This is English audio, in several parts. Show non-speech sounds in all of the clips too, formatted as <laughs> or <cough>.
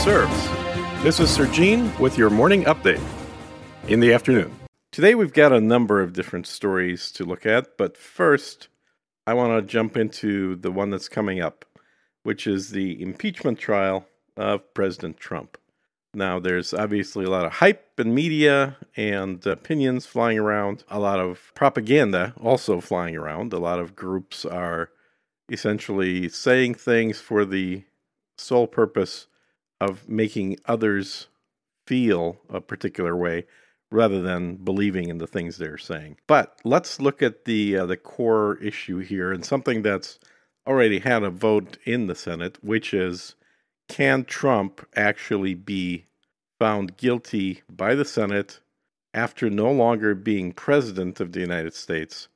serves. This is Sir Gene with your morning update in the afternoon. Today we've got a number of different stories to look at, but first I want to jump into the one that's coming up, which is the impeachment trial of President Trump. Now, there's obviously a lot of hype and media and opinions flying around, a lot of propaganda also flying around. A lot of groups are essentially saying things for the sole purpose of making others feel a particular way rather than believing in the things they're saying. But let's look at the uh, the core issue here and something that's already had a vote in the Senate, which is can Trump actually be found guilty by the Senate after no longer being president of the United States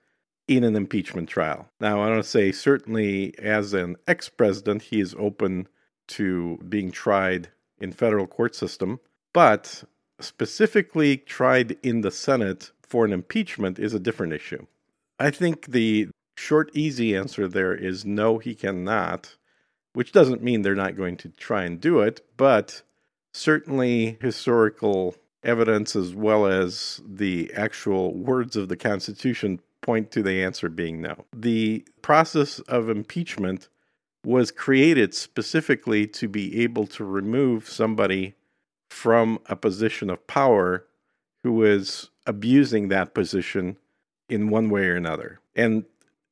in an impeachment trial? Now, I want to say certainly as an ex-president, he is open to being tried in federal court system, but specifically tried in the Senate for an impeachment is a different issue. I think the short, easy answer there is no, he cannot, which doesn't mean they're not going to try and do it, but certainly historical evidence as well as the actual words of the Constitution point to the answer being no. The process of impeachment was created specifically to be able to remove somebody from a position of power who is abusing that position in one way or another. And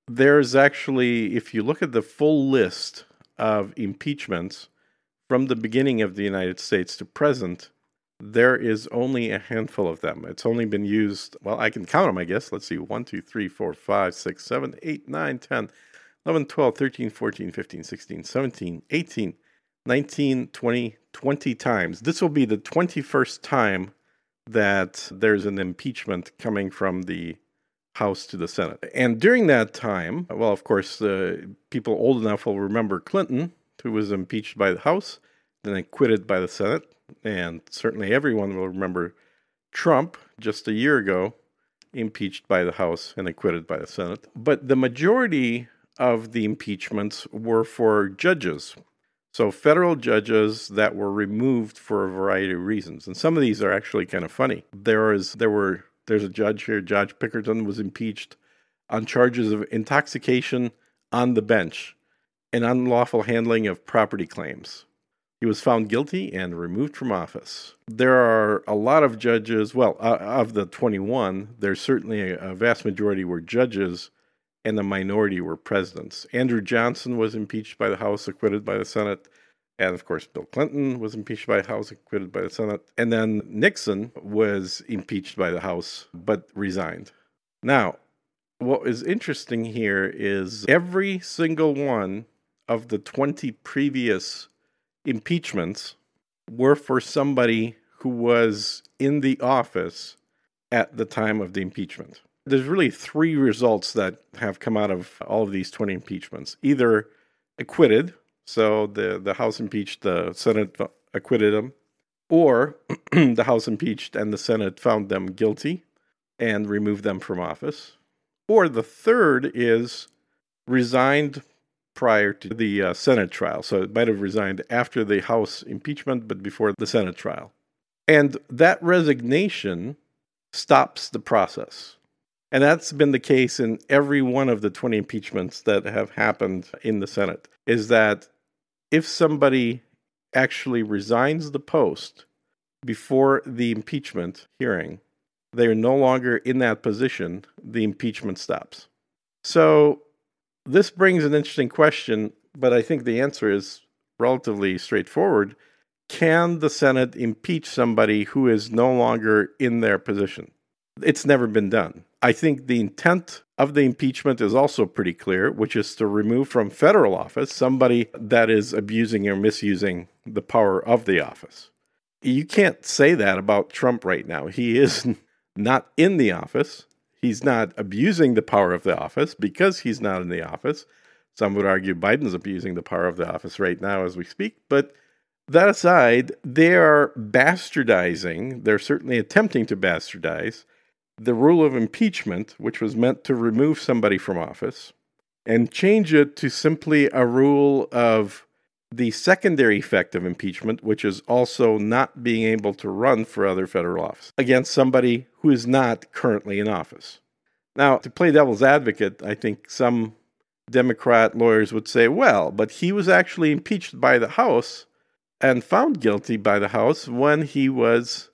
there's actually, if you look at the full list of impeachments from the beginning of the United States to present, there is only a handful of them. It's only been used, well, I can count them, I guess. Let's see 1, 2, 3, 4, 5, 6, 7, 8, 9, 10, 11, 12, 13, 14, 15, 16, 17, 18, 19, 20, 20 times. This will be the 21st time that there's an impeachment coming from the House to the Senate. And during that time, well, of course, uh, people old enough will remember Clinton, who was impeached by the House, then acquitted by the Senate. And certainly everyone will remember Trump just a year ago, impeached by the House and acquitted by the Senate. But the majority of the impeachments were for judges. So, federal judges that were removed for a variety of reasons. And some of these are actually kind of funny. There is there were there's a judge here, Judge Pinkerton was impeached on charges of intoxication on the bench and unlawful handling of property claims. He was found guilty and removed from office. There are a lot of judges, well, uh, of the 21, there's certainly a, a vast majority were judges and the minority were presidents. Andrew Johnson was impeached by the House, acquitted by the Senate. And of course, Bill Clinton was impeached by the House, acquitted by the Senate. And then Nixon was impeached by the House, but resigned. Now, what is interesting here is every single one of the 20 previous impeachments were for somebody who was in the office at the time of the impeachment. There's really three results that have come out of all of these 20 impeachments either acquitted, so the, the House impeached, the Senate acquitted them, or <clears throat> the House impeached and the Senate found them guilty and removed them from office. Or the third is resigned prior to the uh, Senate trial. So it might have resigned after the House impeachment, but before the Senate trial. And that resignation stops the process. And that's been the case in every one of the 20 impeachments that have happened in the Senate is that if somebody actually resigns the post before the impeachment hearing, they are no longer in that position, the impeachment stops. So this brings an interesting question, but I think the answer is relatively straightforward. Can the Senate impeach somebody who is no longer in their position? It's never been done. I think the intent of the impeachment is also pretty clear, which is to remove from federal office somebody that is abusing or misusing the power of the office. You can't say that about Trump right now. He is <laughs> not in the office. He's not abusing the power of the office because he's not in the office. Some would argue Biden's abusing the power of the office right now as we speak. But that aside, they are bastardizing, they're certainly attempting to bastardize the rule of impeachment, which was meant to remove somebody from office, and change it to simply a rule of the secondary effect of impeachment, which is also not being able to run for other federal office against somebody who is not currently in office. Now, to play devil's advocate, I think some Democrat lawyers would say, well, but he was actually impeached by the House and found guilty by the House when he was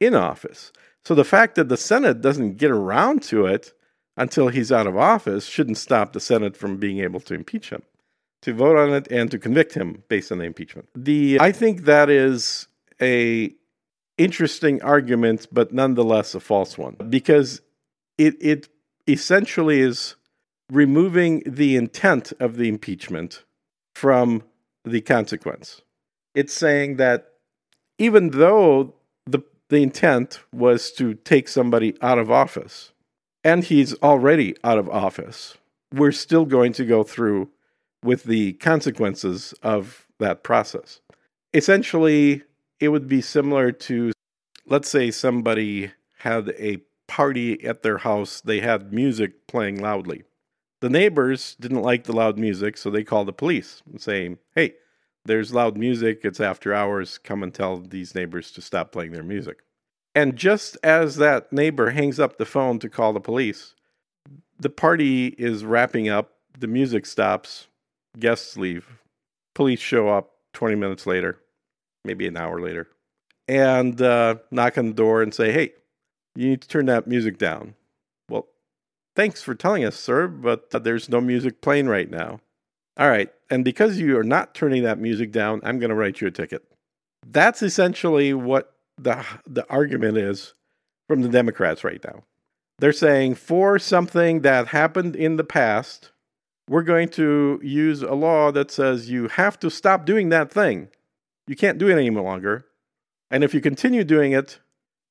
in office. So the fact that the Senate doesn't get around to it until he's out of office shouldn't stop the Senate from being able to impeach him, to vote on it and to convict him based on the impeachment. The I think that is a interesting argument, but nonetheless a false one because it it essentially is removing the intent of the impeachment from the consequence. It's saying that even though the, intent was to take somebody out of office, and he's already out of office, we're still going to go through with the consequences of that process. Essentially, it would be similar to, let's say, somebody had a party at their house, they had music playing loudly. The neighbors didn't like the loud music, so they called the police and saying, Hey, there's loud music, it's after hours, come and tell these neighbors to stop playing their music. And just as that neighbor hangs up the phone to call the police, the party is wrapping up, the music stops, guests leave, police show up 20 minutes later, maybe an hour later, and uh, knock on the door and say, Hey, you need to turn that music down. Well, thanks for telling us, sir, but there's no music playing right now. All right, and because you are not turning that music down, I'm going to write you a ticket. That's essentially what the the argument is from the Democrats right now. They're saying for something that happened in the past, we're going to use a law that says you have to stop doing that thing. You can't do it any longer. And if you continue doing it,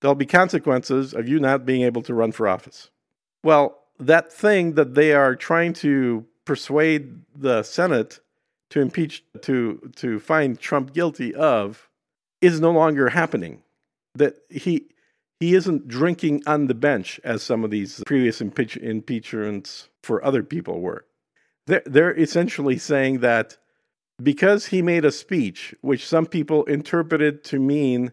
there'll be consequences of you not being able to run for office. Well, that thing that they are trying to persuade the Senate to impeach to to find Trump guilty of is no longer happening that he he isn't drinking on the bench as some of these previous impeach, impeachments for other people were. They're, they're essentially saying that because he made a speech, which some people interpreted to mean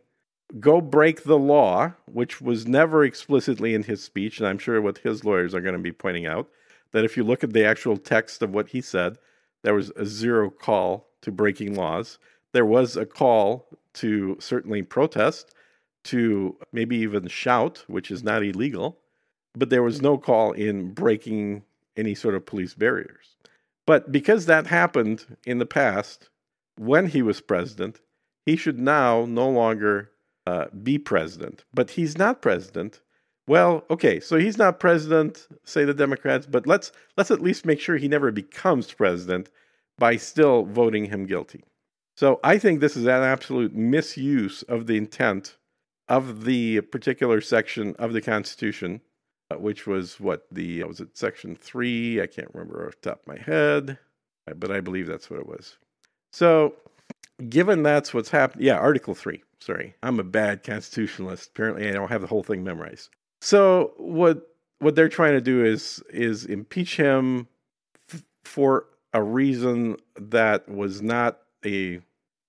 go break the law, which was never explicitly in his speech, and I'm sure what his lawyers are going to be pointing out, that if you look at the actual text of what he said, there was a zero call to breaking laws. There was a call to certainly protest, to maybe even shout, which is not illegal, but there was no call in breaking any sort of police barriers. But because that happened in the past, when he was president, he should now no longer uh, be president. But he's not president. Well, okay, so he's not president, say the Democrats, but let's let's at least make sure he never becomes president by still voting him guilty. So I think this is an absolute misuse of the intent of the particular section of the Constitution, uh, which was what the was it section three? I can't remember off the top of my head, uh, but I believe that's what it was. So, given that's what's happened, yeah, Article three. Sorry, I'm a bad constitutionalist. Apparently, I don't have the whole thing memorized. So, what what they're trying to do is is impeach him f- for a reason that was not a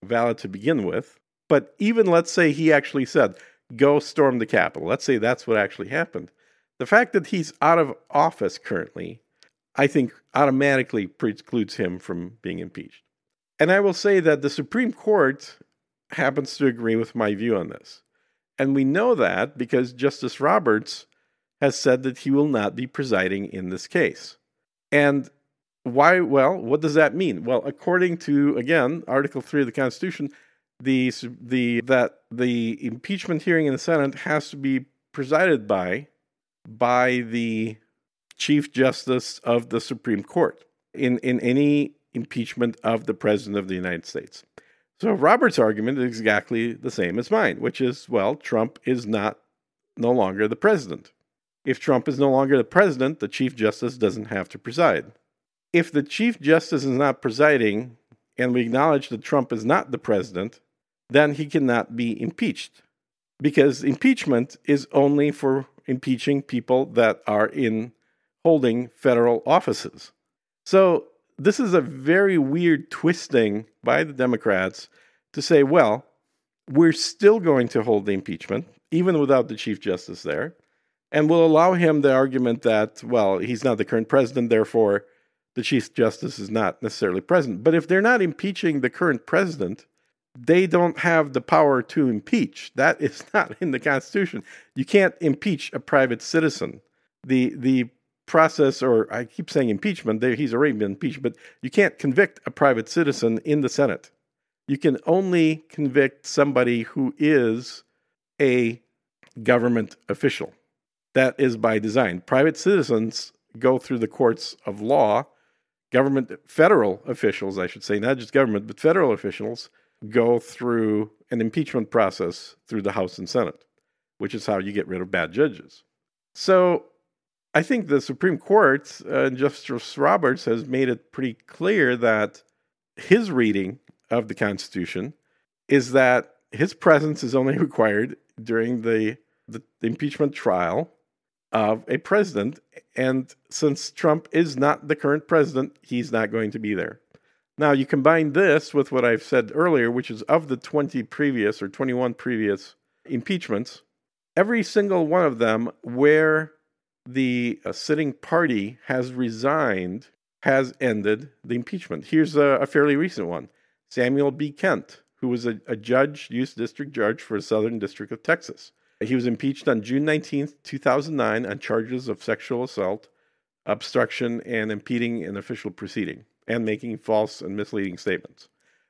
valid to begin with but even let's say he actually said, go storm the Capitol. Let's say that's what actually happened. The fact that he's out of office currently, I think automatically precludes him from being impeached. And I will say that the Supreme Court happens to agree with my view on this. And we know that because Justice Roberts has said that he will not be presiding in this case. And why? Well, what does that mean? Well, according to, again, Article 3 of the Constitution, the the that the impeachment hearing in the Senate has to be presided by by the Chief Justice of the Supreme Court in in any impeachment of the President of the United States. So Robert's argument is exactly the same as mine, which is well, Trump is not no longer the president. If Trump is no longer the president, the Chief Justice doesn't have to preside. If the Chief Justice is not presiding, and we acknowledge that Trump is not the president, then he cannot be impeached because impeachment is only for impeaching people that are in holding federal offices. So this is a very weird twisting by the Democrats to say, well, we're still going to hold the impeachment, even without the Chief Justice there, and we'll allow him the argument that, well, he's not the current president, therefore the Chief Justice is not necessarily present. But if they're not impeaching the current president, they don't have the power to impeach. That is <laughs> not in the Constitution. You can't impeach a private citizen. The the process, or I keep saying impeachment, there, he's already been impeached, but you can't convict a private citizen in the Senate. You can only convict somebody who is a government official. That is by design. Private citizens go through the courts of law. Government, federal officials, I should say, not just government, but federal officials go through an impeachment process through the House and Senate, which is how you get rid of bad judges. So I think the Supreme Court, uh, Justice Roberts, has made it pretty clear that his reading of the Constitution is that his presence is only <laughs> required during the, the, the impeachment trial of a president. And since Trump is not the current president, he's not going to be there. Now, you combine this with what I've said earlier, which is of the 20 previous or 21 previous impeachments, every single one of them where the uh, sitting party has resigned has ended the impeachment. Here's a, a fairly recent one Samuel B. Kent, who was a, a judge, U.S. District Judge for the Southern District of Texas. He was impeached on June 19, 2009, on charges of sexual assault, obstruction, and impeding an official proceeding, and making false and misleading statements.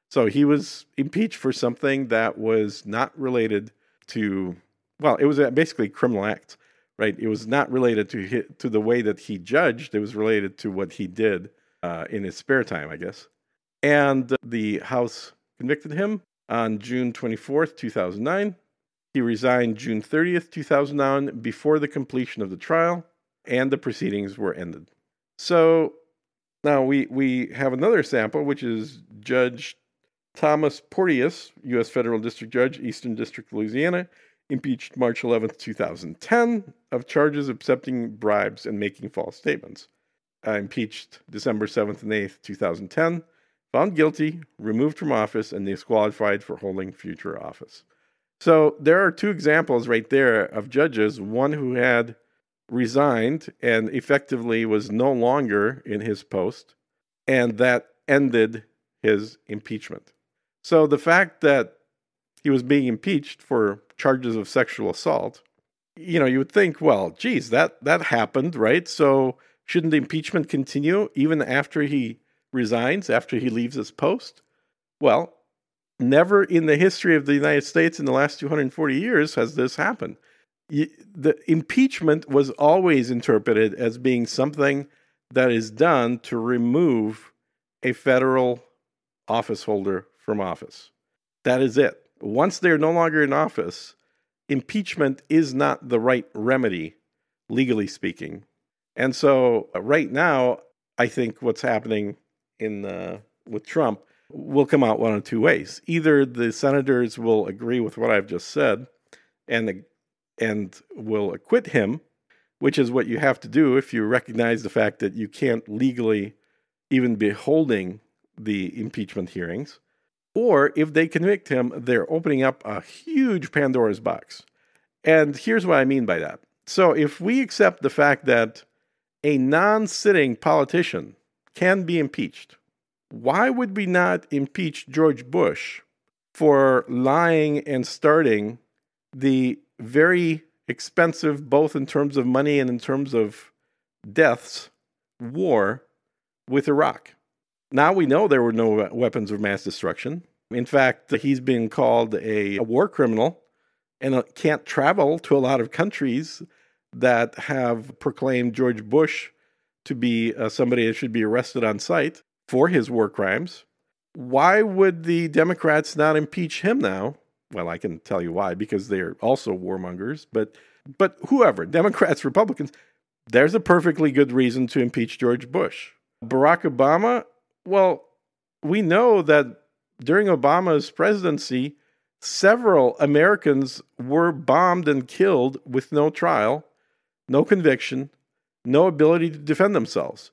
So he was impeached for something that was not related to, well, it was basically a criminal act, right? It was not related to to the way that he judged. It was related to what he did uh, in his spare time, I guess. And the House convicted him on June 24th, 2009. He resigned June 30th, 2009, before the completion of the trial, and the proceedings were ended. So now we, we have another sample, which is Judge Thomas Porteous, U.S. Federal District Judge, Eastern District, Louisiana, impeached March 11th, 2010, of charges accepting bribes and making false statements. Uh, impeached December 7th and 8th, 2010, found guilty, removed from office, and disqualified for holding future office. So there are two examples right there of judges one who had resigned and effectively was no longer in his post, and that ended his impeachment. So the fact that he was being impeached for charges of sexual assault, you know, you would think, well, geez, that that happened, right? So shouldn't the impeachment continue even after he resigns, after he leaves his post? Well, Never in the history of the United States in the last 240 years has this happened. The impeachment was always interpreted as being something that is done to remove a federal office holder from office. That is it. Once they're no longer in office, impeachment is not the right remedy, legally speaking. And so, uh, right now, I think what's happening in uh, with Trump will come out one of two ways. Either the senators will agree with what I've just said and and will acquit him, which is what you have to do if you recognize the fact that you can't legally even be holding the impeachment hearings. Or if they convict him, they're opening up a huge Pandora's box. And here's what I mean by that. So if we accept the fact that a non sitting politician can be impeached, why would we not impeach George Bush for lying and starting the very expensive, both in terms of money and in terms of deaths, war with Iraq? Now we know there were no weapons of mass destruction. In fact, he's been called a, a war criminal and uh, can't travel to a lot of countries that have proclaimed George Bush to be uh, somebody that should be arrested on sight for his war crimes. Why would the Democrats not impeach him now? Well, I can tell you why because they're also warmongers, but but whoever, Democrats, Republicans, there's a perfectly good reason to impeach George Bush. Barack Obama, well, we know that during Obama's presidency, several Americans were bombed and killed with no trial, no conviction, no ability to defend themselves.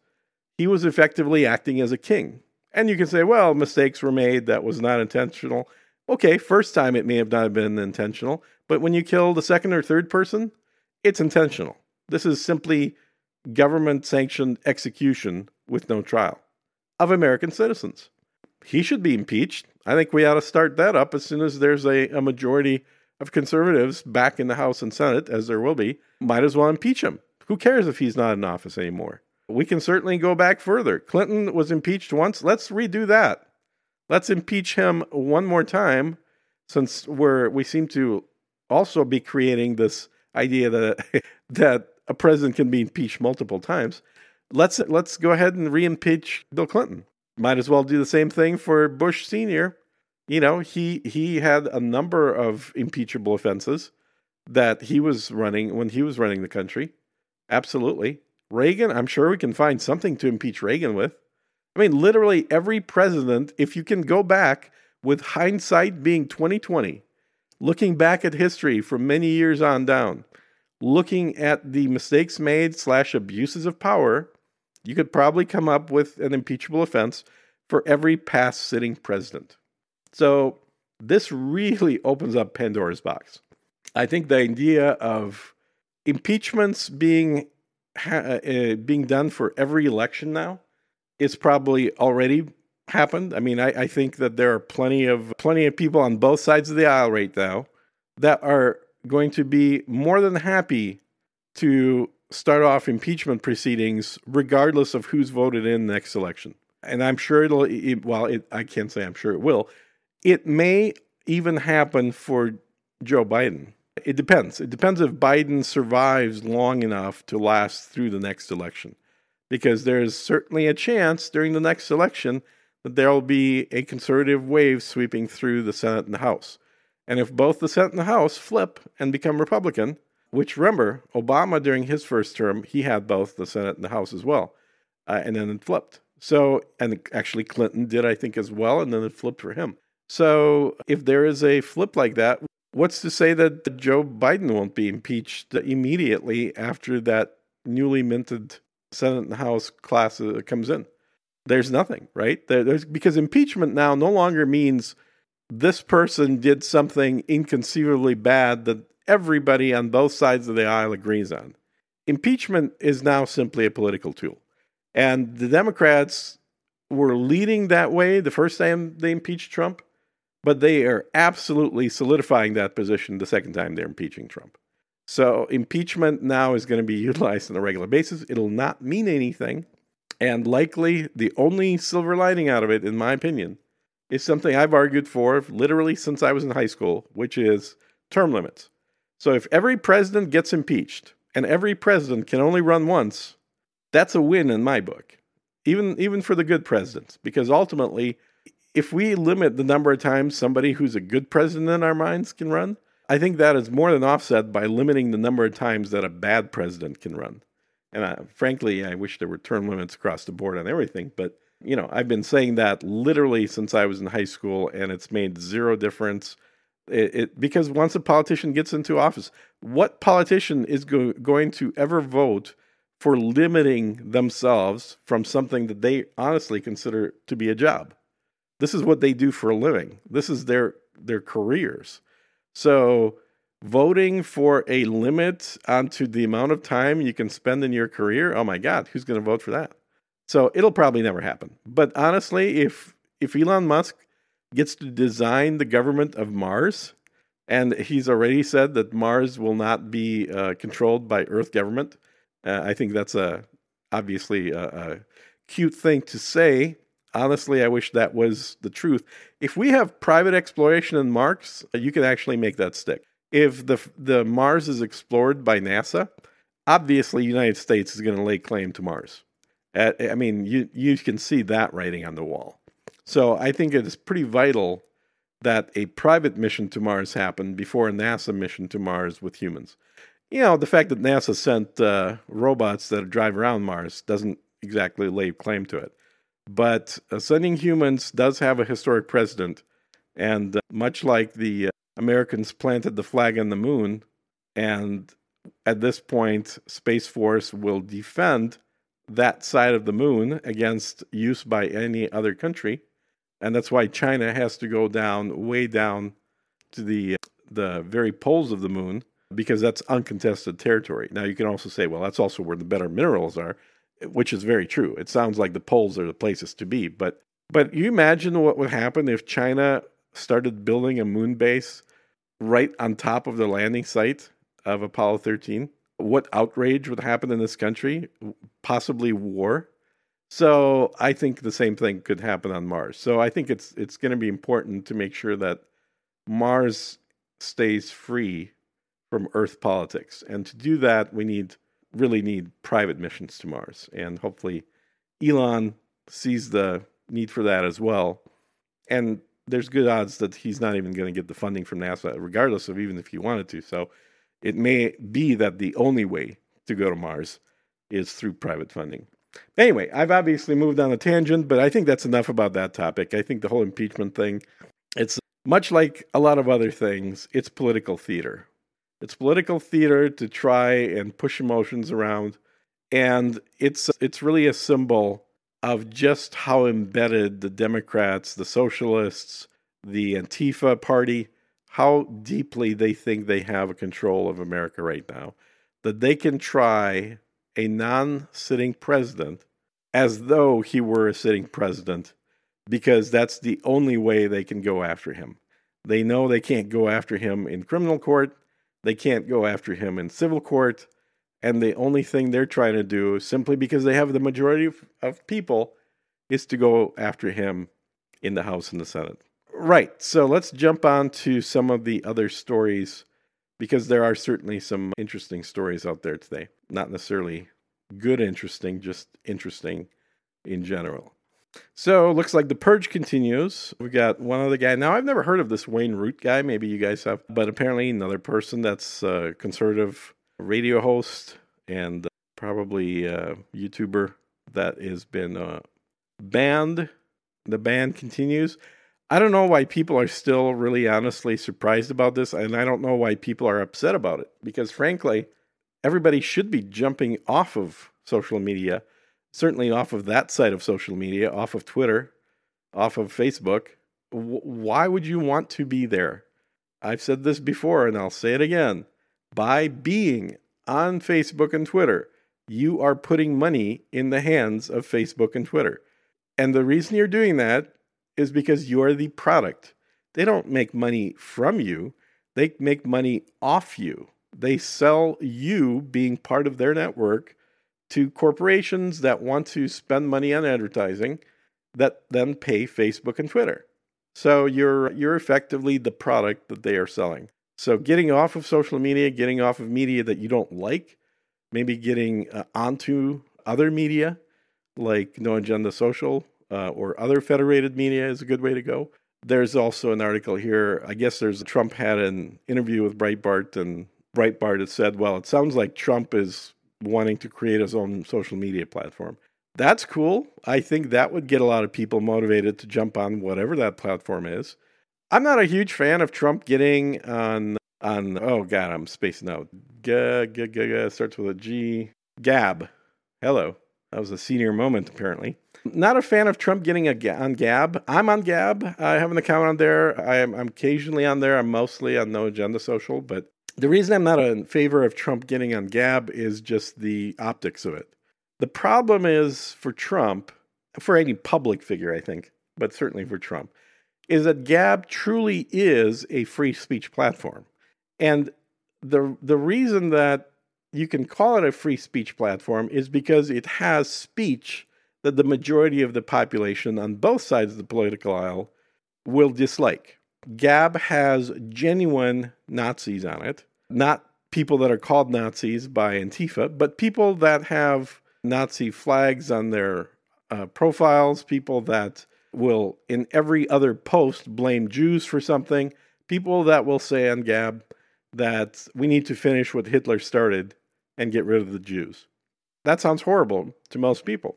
he was effectively acting as a king. And you can say, well, mistakes were made. That was not intentional. Okay, first time it may have not been intentional, but when you kill the second or third person, it's intentional. This is simply government sanctioned execution with no trial of American citizens. He should be impeached. I think we ought to start that up as soon as there's a, a majority of conservatives back in the House and Senate, as there will be. Might as well impeach him. Who cares if he's not in office anymore? We can certainly go back further. Clinton was impeached once. Let's redo that. Let's impeach him one more time, since we're we seem to also be creating this idea that <laughs> that a president can be impeached multiple times. Let's let's go ahead and re-impeach Bill Clinton. Might as well do the same thing for Bush Senior. You know, he he had a number of impeachable offenses that he was running when he was running the country. Absolutely. Reagan, I'm sure we can find something to impeach Reagan with. I mean, literally every president, if you can go back with hindsight being 2020, looking back at history from many years on down, looking at the mistakes made slash abuses of power, you could probably come up with an impeachable offense for every past sitting president. So this really <laughs> opens up Pandora's box. I think the idea of impeachments being uh, being done for every election now is probably already happened. I mean, I, I think that there are plenty of plenty of people on both sides of the aisle right now that are going to be more than happy to start off impeachment proceedings regardless of who's voted in next election. And I'm sure it'll, it, well, it, I can't say I'm sure it will. It may even happen for Joe Biden. It depends. It depends if Biden survives long enough to last through the next election. Because there's certainly a chance during the next election that there will be a conservative wave sweeping through the Senate and the House. And if both the Senate and the House flip and become Republican, which remember, Obama during his first term, he had both the Senate and the House as well, uh, and then it flipped. So, and actually Clinton did, I think, as well, and then it flipped for him. So, if there is a flip like that, what's to say that Joe Biden won't be impeached immediately after that newly minted Senate and House class uh, comes in? There's nothing, right? There, There's because impeachment now no longer means this person did something inconceivably bad that everybody on both sides of the aisle agrees on. Impeachment is now simply a political tool. And the Democrats were leading that way the first time they impeached Trump, but they are absolutely solidifying that position the second time they're impeaching Trump. So impeachment now is going to be <laughs> utilized on a regular basis. It'll not mean anything. And likely the only silver lining out of it, in my opinion, is something I've argued for literally since I was in high school, which is term limits. So if every president gets impeached and every president can only run once, that's a win in my book. Even even for the good presidents because ultimately if we limit the number of times somebody who's a good president in our minds can run, I think that is more than offset by limiting the number of times that a bad president can run. And I, frankly, I wish there were term limits across the board on everything, but you know, I've been saying that literally since I was in high school, and it's made zero difference. It, it because once a politician gets into office, what politician is go, going to ever vote for limiting themselves from something that they honestly consider to be a job? This is what they do for a living. This is their their careers. So voting for a limit onto the amount of time you can spend in your career, oh my God, who's going to vote for that? So it'll probably never happen. But honestly, if if Elon Musk gets to design the government of Mars, and he's already said that Mars will not be uh, controlled by Earth government, uh, I think that's a obviously a, a cute thing to say. Honestly, I wish that was the truth. If we have private exploration in Mars, you can actually make that stick. If the the Mars is explored by NASA, obviously United States is going to lay claim to Mars. I mean, you you can see that writing on the wall. So I think it is pretty vital that a private mission to Mars happened before a NASA mission to Mars with humans. You know, the fact that NASA sent uh, robots that drive around Mars doesn't exactly lay claim to it. But uh, sending humans does have a historic precedent. And uh, much like the uh, Americans planted the flag on the moon, and at this point, Space Force will defend that side of the moon against use by any other country. And that's why China has to go down, way down to the, the very poles of the moon, because that's uncontested territory. Now, you can also say, well, that's also where the better minerals are, which is very true. It sounds like the poles are the places to be. But, but you imagine what would happen if China started building a moon base right on top of the landing site of Apollo 13? What outrage would happen in this country? Possibly war. So I think the same thing could happen on Mars. So I think it's it's going to be important to make sure that Mars stays free from Earth politics. And to do that, we need really need private missions to Mars. And hopefully Elon sees the need for that as well. And there's good odds that he's not even going to get the funding from NASA, regardless of even if he wanted to. So it may be that the only way to go to Mars is through private funding. Anyway, I've obviously moved on a tangent, but I think that's enough about that topic. I think the whole impeachment thing, it's much like a lot of other things, it's political theater. It's political theater to try and push emotions around, and it's it's really a symbol of just how embedded the Democrats, the socialists, the Antifa party, how deeply they think they have a control of America right now. That they can try a non sitting president as though he were a sitting president because that's the only way they can go after him. They know they can't go after him in criminal court, they can't go after him in civil court, and the only thing they're trying to do, simply because they have the majority of, of people, is to go after him in the House and the Senate. Right. So let's jump on to some of the other stories because there are certainly some interesting stories out there today. Not necessarily good, interesting, just interesting in general. So looks like the purge continues. We got one other guy. Now I've never heard of this Wayne Root guy. Maybe you guys have, but apparently another person that's a conservative radio host and probably a YouTuber that has been uh, banned. The ban continues. I don't know why people are still really honestly surprised about this, and I don't know why people are upset about it because, frankly, everybody should be jumping off of social media, certainly off of that side of social media, off of Twitter, off of Facebook. W- why would you want to be there? I've said this before, and I'll say it again. By being on Facebook and Twitter, you are putting money in the hands of Facebook and Twitter. And the reason you're doing that is because you're the product. They don't make money from you, they make money off you. They sell you being part of their network to corporations that want to spend money on advertising that then pay Facebook and Twitter. So you're you're effectively the product that they are selling. So getting off of social media, getting off of media that you don't like, maybe getting uh, onto other media like No Agenda Social uh, or other federated media is a good way to go. There's also an article here. I guess there's Trump had an interview with Breitbart, and Breitbart had said, "Well, it sounds like Trump is wanting to create his own social media platform." That's cool. I think that would get a lot of people motivated to jump on whatever that platform is. I'm not a huge fan of Trump getting on on. Oh God, I'm spacing out. G, g, g, g starts with a G. Gab. Hello. That was a senior moment, apparently. Not a fan of Trump getting a, on Gab. I'm on Gab. I have an account on there. I'm, I'm occasionally on there. I'm mostly on No Agenda Social. But the reason I'm not in favor of Trump getting on Gab is just the optics of it. The problem is for Trump, for any public figure, I think, but certainly for Trump, is that Gab truly is a free speech platform. And the the reason that you can call it a free speech platform is because it has speech that the majority of the population on both sides of the political aisle will dislike. Gab has genuine Nazis on it, not people that are called Nazis by Antifa, but people that have Nazi flags on their uh, profiles, people that will, in every other post, blame Jews for something, people that will say on Gab that we need to finish what Hitler started and get rid of the Jews. That sounds horrible to most people.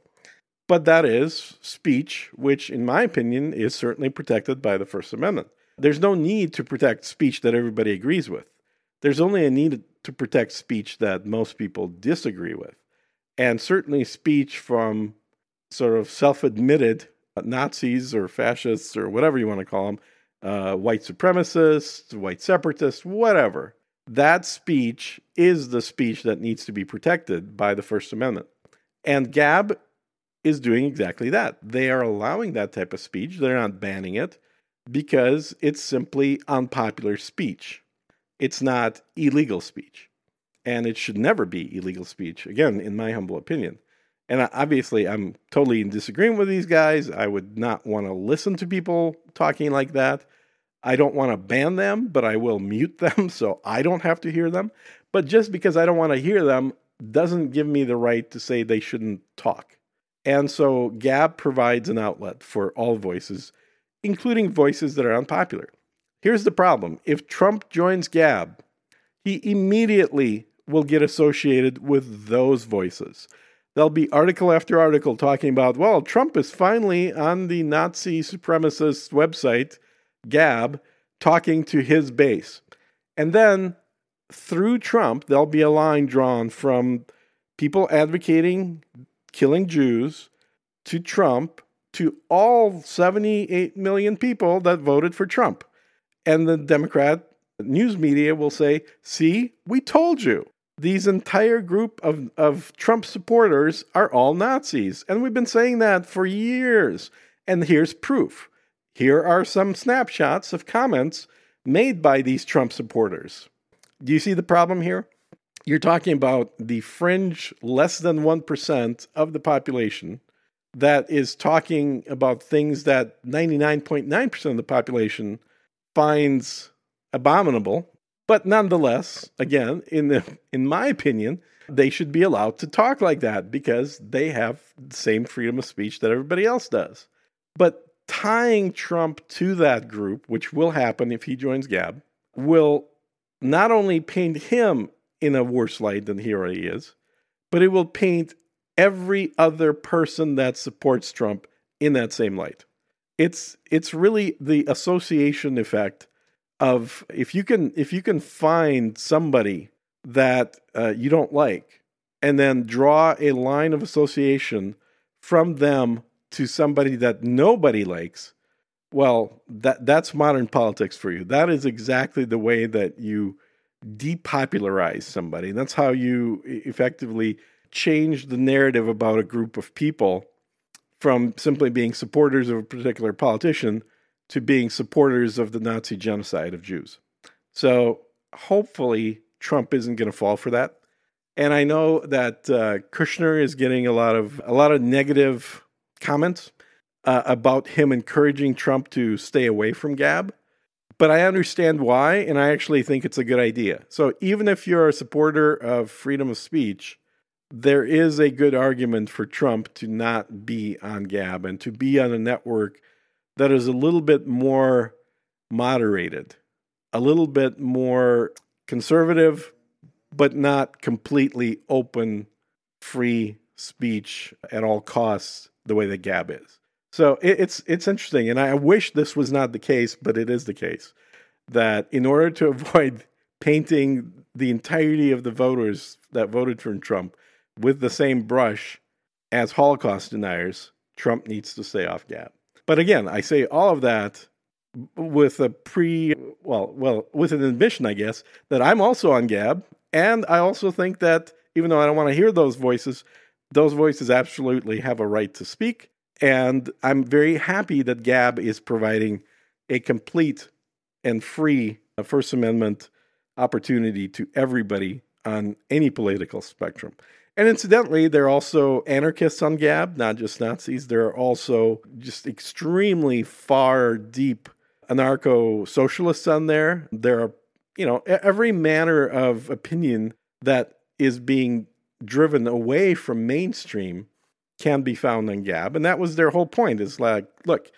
But that is speech, which, in my opinion, is certainly protected by the First Amendment. There's no need to protect speech that everybody agrees with. There's only a need to protect speech that most people disagree with. and certainly speech from sort of self admitted Nazis or fascists or whatever you want to call them, uh, white supremacists, white separatists, whatever. That speech is the speech that needs to be protected by the First Amendment. And Gab is doing exactly that. They are allowing that type of speech, they're not banning it because it's simply unpopular speech. It's not illegal speech. And it should never be illegal speech, again, in my humble opinion. And obviously, I'm totally in disagreement with these guys. I would not want to listen to people talking like that. I don't want to ban them, but I will mute <laughs> them so I don't have to hear them. But just because I don't want to hear them doesn't give me the right to say they shouldn't talk. And so Gab provides an outlet for all voices, including voices that are unpopular. Here's the problem if Trump joins Gab, he immediately will get associated with those voices there'll be article after article talking about, well, Trump is finally on the Nazi supremacist website, Gab, talking to his base. And then through Trump, there'll be a line drawn from people advocating killing Jews to Trump to all 78 million people that voted for Trump. And the Democrat news media will say, see, we told you these entire group of, of Trump supporters are all Nazis. And we've been saying that for years. And here's proof. Here are some snapshots of comments made by these Trump supporters. Do you see the problem here? You're talking about the fringe, less than 1% of the population that is talking about things that 99.9% of the population finds abominable but nonetheless, again, in the, in my opinion, they should be allowed to talk like that because they have the same freedom of speech that everybody else does. But tying Trump to that group, which will happen if he joins Gab, will not only paint him in a worse light than he already is, but it will paint every other person that supports Trump in that same light. It's it's really the association effect of if you can if you can find somebody that uh, you don't like and then draw a line of association from them to somebody that nobody likes well that that's modern politics for you that is exactly the way that you depopularize somebody that's how you effectively change the narrative about a group of people from simply being supporters of a particular politician to being supporters of the Nazi genocide of Jews. So hopefully Trump isn't going to fall for that. And I know that uh, Kushner is getting a lot of a lot of negative comments uh, about him encouraging Trump to stay away from Gab. But I understand why, and I actually think it's a good idea. So even if you're a supporter of freedom of speech, there is a good argument for Trump to not be on Gab and to be on a network that is a little bit more moderated, a little bit more conservative, but not completely open, free speech at all costs the way that Gab is. So it, it's it's interesting, and I wish this was not the case, but it is the case that in order to <laughs> avoid painting the entirety of the voters that voted for Trump with the same brush as Holocaust deniers, Trump needs to stay off Gab. But again, I say all of that with a pre well well with an admission i guess that i'm also on gab and i also think that even though i don't want to hear those voices those voices absolutely have a right to speak. And i'm very happy that gab is providing a complete and free first amendment opportunity to everybody on any political spectrum and incidentally, there are also anarchists on Gab, not just Nazis. There are also just extremely far deep anarcho socialists on there. There are, you know, every manner of opinion that is being driven away from mainstream can be found on Gab. And that was their whole point is like, look,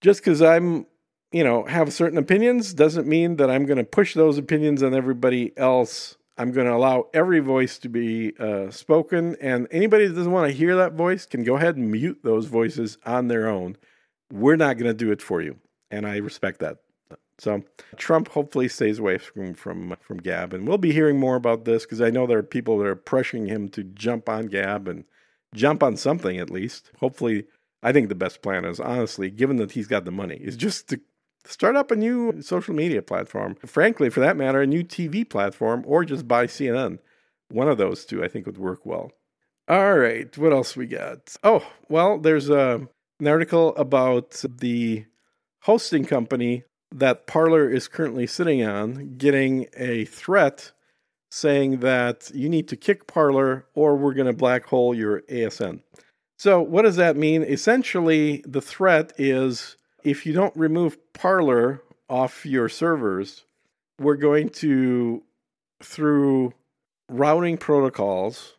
just because I'm, you know, have certain opinions doesn't mean that I'm going to push those opinions on everybody else I'm going to allow every voice to be uh, spoken, and anybody that doesn't want to hear that voice can go ahead and mute those voices on their own. We're not going to do it for you, and I respect that. So Trump hopefully stays away from from from Gab, and we'll be hearing more about this because I know there are people that are pressuring him to jump on Gab and jump on something at least. Hopefully, I think the best plan is honestly, given that he's got the money, is just to start up a new social media platform. Frankly, for that matter, a new TV platform, or just buy CNN. One of those two, I think, would work well. All right, what else we got? Oh, well, there's a, an article about the hosting company that Parler is currently sitting on getting a threat saying that you need to kick Parler or we're going to black hole your ASN. So, what does that mean? Essentially, the threat is if you don't remove Parler off your servers, we're going to, through routing protocols,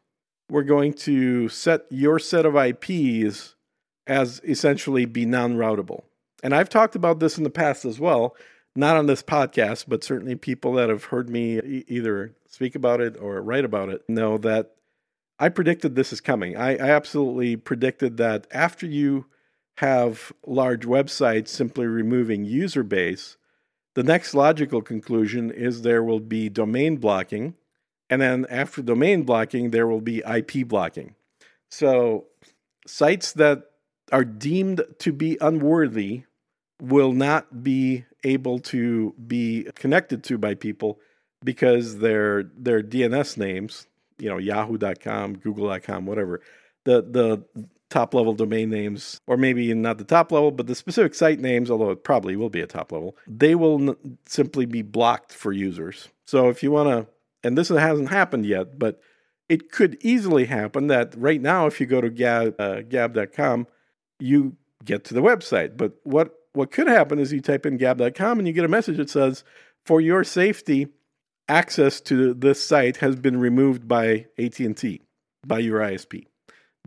we're going to set your set of IPs as essentially be non routable. And I've talked about this in the past as well, not on this podcast, but certainly people that have heard me either speak about it or write about it know that I predicted this is coming. I, I absolutely predicted that after you have large websites simply removing user base, the next logical conclusion is there will be domain blocking. And then after domain blocking, there will be IP blocking. So sites that are deemed to be unworthy will not be able to be connected to by people because their their DNS names, you know, yahoo.com, google.com, whatever. The the top level domain names or maybe not the top level but the specific site names although it probably will be a top level they will n- simply be blocked for users. So if you want to and this hasn't happened yet but it could easily happen that right now if you go to gab, uh, gab.com you get to the website. But what what could happen is you type in gab.com and you get a message that says, for your safety, access to this site has been removed by AT&T, by your ISP,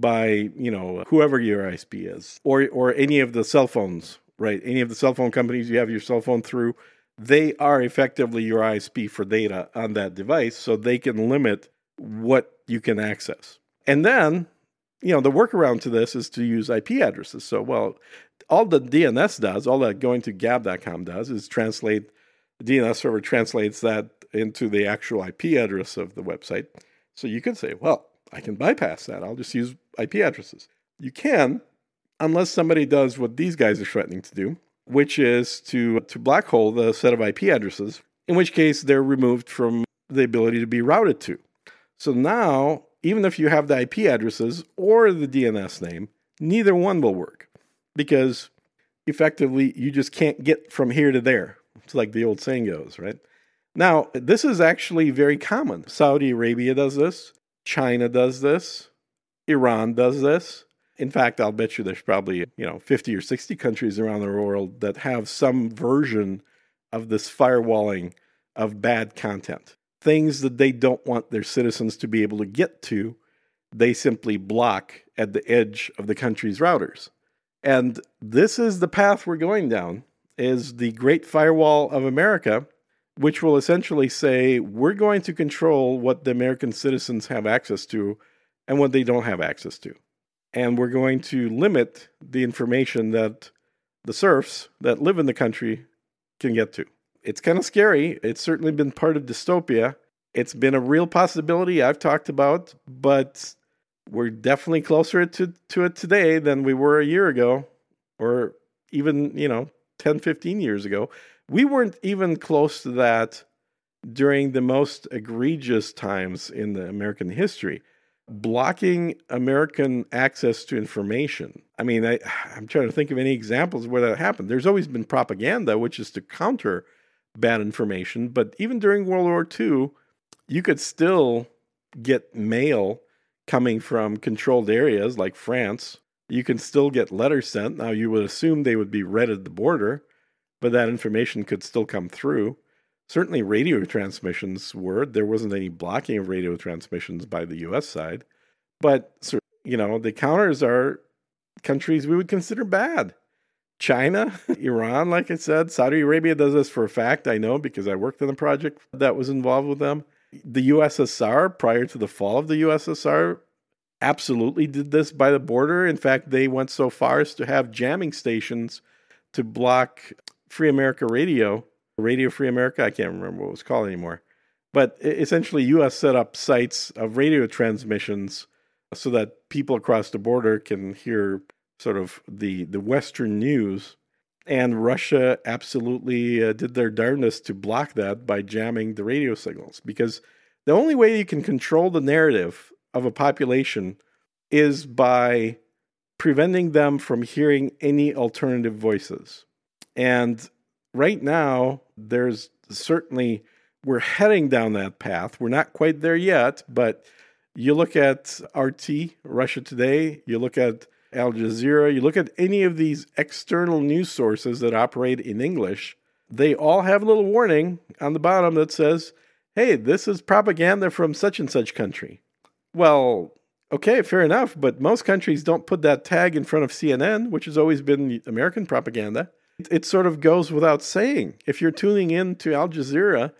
by, you know, whoever your ISP is, or or any of the cell phones, right? Any of the cell phone companies you have your cell phone through, they are effectively your ISP for data on that device, so they can limit what you can access. And then, you know, the workaround to this is to use IP addresses. So, well, all the DNS does, all that going to gab.com does, is translate the DNS server translates that into the actual IP address of the website. So you could say, well, I can bypass that. I'll just use IP addresses. You can, unless somebody does what these guys are threatening to do, which is to to black hole the set of IP addresses, in which case they're removed from the ability to be routed to. So now, even if you have the IP addresses or the DNS name, neither one will work because effectively you just can't get from here to there. It's like the old saying goes, right? Now, this is actually very common. Saudi Arabia does this, China does this, Iran does this. In fact, I'll bet you there's probably, you know, 50 or 60 countries around the world that have some version of this firewalling of bad content. Things that they don't want their citizens to be able to get to, they simply block at the edge of the country's routers. And this is the path we're going down is the Great Firewall of America, which will essentially say we're going to control what the American citizens have access to and what they don't have access to. And we're going to limit the information that the serfs that live in the country can get to. It's kind of scary. It's certainly been part of dystopia. It's been a real possibility I've talked about, but we're definitely closer to, to it today than we were a year ago or even, you know, 10, 15 years ago. We weren't even close to that during the most egregious times in the American history. Blocking American access to information. I mean, I, I'm trying to think of any examples where that happened. There's always been propaganda, which is to counter bad information. But even during World War II, you could still get mail coming from controlled areas like France, you can still get letters sent. Now, you would assume they would be read at the border, but that information could still come through. Certainly, radio transmissions were. There wasn't any blocking of radio transmissions by the US side. But, you know, the counters are countries we would consider bad. China, <laughs> Iran, like I said, Saudi Arabia does this for a fact. I know because I worked on a project that was involved with them the USSR, prior to the fall of the USSR, absolutely did this by the border. In fact, they went so far as to have jamming stations to block Free America Radio Radio Free America. I can't remember what it was called anymore. But essentially, U.S. set up sites of radio transmissions so that people across the border can hear sort of the, the Western news. And Russia absolutely uh, did their darndest to block that by jamming the radio signals. Because the only way you can control the narrative of a population is by preventing them from hearing any alternative voices. And right now, there's certainly, we're heading down that path. We're not quite there yet, but you look at RT, Russia Today, you look at Al Jazeera, you look at any of these external news sources that operate in English, they all have a little warning on the bottom that says, hey, this is propaganda from such and such country. Well, okay, fair enough, but most countries don't put that tag in front of CNN, which has always been American propaganda. It sort of goes without saying. If you're tuning in to Al Jazeera,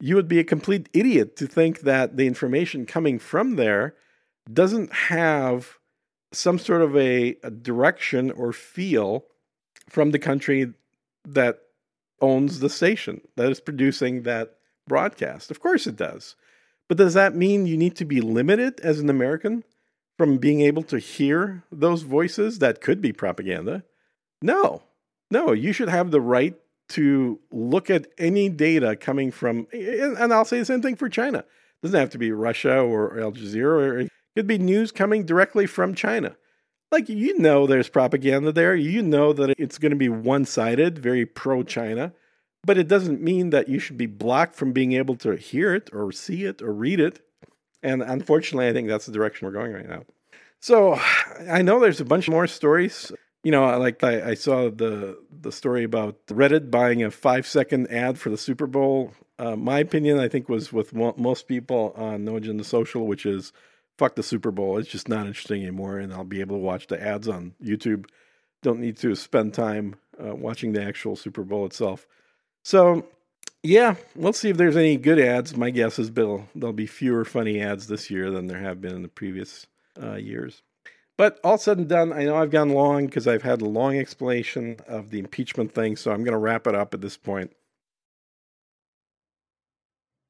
you would be a complete idiot to think that the information coming from there doesn't have some sort of a, a direction or feel from the country that owns the station that is producing that broadcast. Of course it does. But does that mean you need to be limited as an American from being able to hear those voices that could be propaganda? No. No, you should have the right to look at any data coming from, and I'll say the same thing for China. It doesn't have to be Russia or Al Jazeera, it could be news coming directly from China. Like, you know, there's propaganda there. You know that it's going to be one sided, very pro China, but it doesn't mean that you should be blocked from being able to hear it or see it or read it. And unfortunately, I think that's the direction we're going right now. So I know there's a bunch more stories you know, like I, I, saw the the story about Reddit buying a five second ad for the Super Bowl. Uh, my opinion, I think, was with mo- most people on No Agenda Social, which is fuck the Super Bowl. It's just not interesting anymore, and I'll be able to watch the ads on YouTube. Don't need to spend time uh, watching the actual Super Bowl itself. So, yeah, we'll see if there's any good ads. My guess is there'll, there'll be fewer funny ads this year than there have been in the previous uh, years. But all said and done, I know I've gone long because I've had a long explanation of the impeachment thing, so I'm going to wrap it up at this point.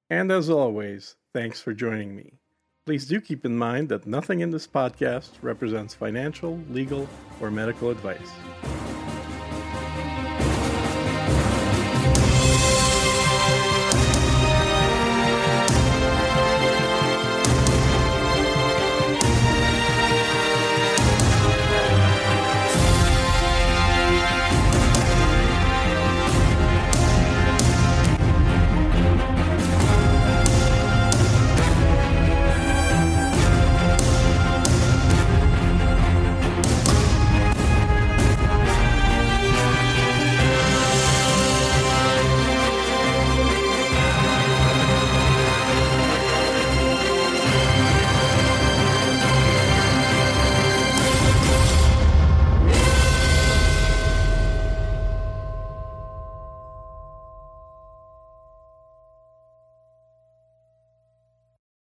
And as always, thanks for joining me. Please do keep in mind that nothing in this podcast represents financial, legal, or medical advice.